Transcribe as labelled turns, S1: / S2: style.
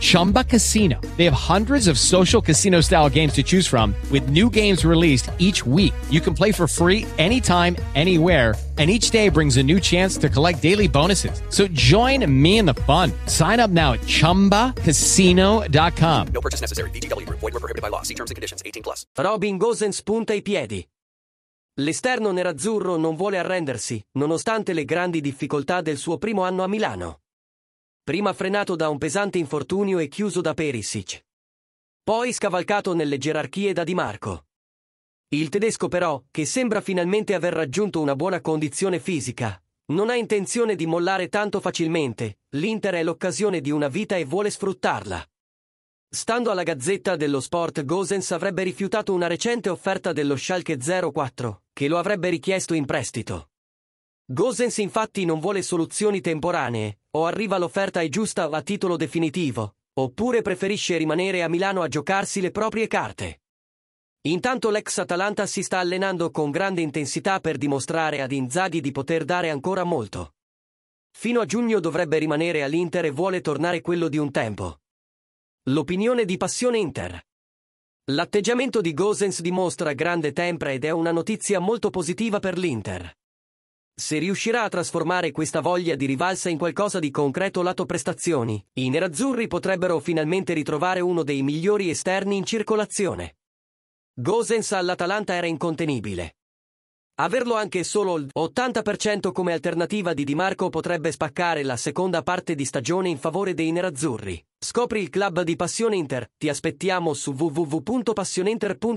S1: Chumba Casino. They have hundreds of social casino style games to choose from with new games released each week. You can play for free anytime, anywhere and each day brings a new chance to collect daily bonuses. So join me in the fun. Sign up now at ChumbaCasino.com.
S2: No purchase necessary. VGW. Void were prohibited by law. See terms and conditions. 18 plus.
S3: Robin Gosens spunta i piedi. L'esterno nerazzurro non vuole arrendersi, nonostante le grandi difficoltà del suo primo anno a Milano. Prima frenato da un pesante infortunio e chiuso da Perisic. Poi scavalcato nelle gerarchie da Di Marco. Il tedesco però, che sembra finalmente aver raggiunto una buona condizione fisica, non ha intenzione di mollare tanto facilmente, l'Inter è l'occasione di una vita e vuole sfruttarla. Stando alla Gazzetta dello Sport Gosens avrebbe rifiutato una recente offerta dello Schalke 04, che lo avrebbe richiesto in prestito. Gosens infatti non vuole soluzioni temporanee, o arriva l'offerta è giusta a titolo definitivo, oppure preferisce rimanere a Milano a giocarsi le proprie carte. Intanto l'ex Atalanta si sta allenando con grande intensità per dimostrare ad Inzaghi di poter dare ancora molto. Fino a giugno dovrebbe rimanere all'Inter e vuole tornare quello di un tempo. L'opinione di Passione Inter. L'atteggiamento di Gosens dimostra grande tempra ed è una notizia molto positiva per l'Inter. Se riuscirà a trasformare questa voglia di rivalsa in qualcosa di concreto lato prestazioni, i nerazzurri potrebbero finalmente ritrovare uno dei migliori esterni in circolazione. Gosens all'Atalanta era incontenibile. Averlo anche solo il 80% come alternativa di Di Marco potrebbe spaccare la seconda parte di stagione in favore dei nerazzurri. Scopri il club di Passione Inter. Ti aspettiamo su www.passioneinter.com.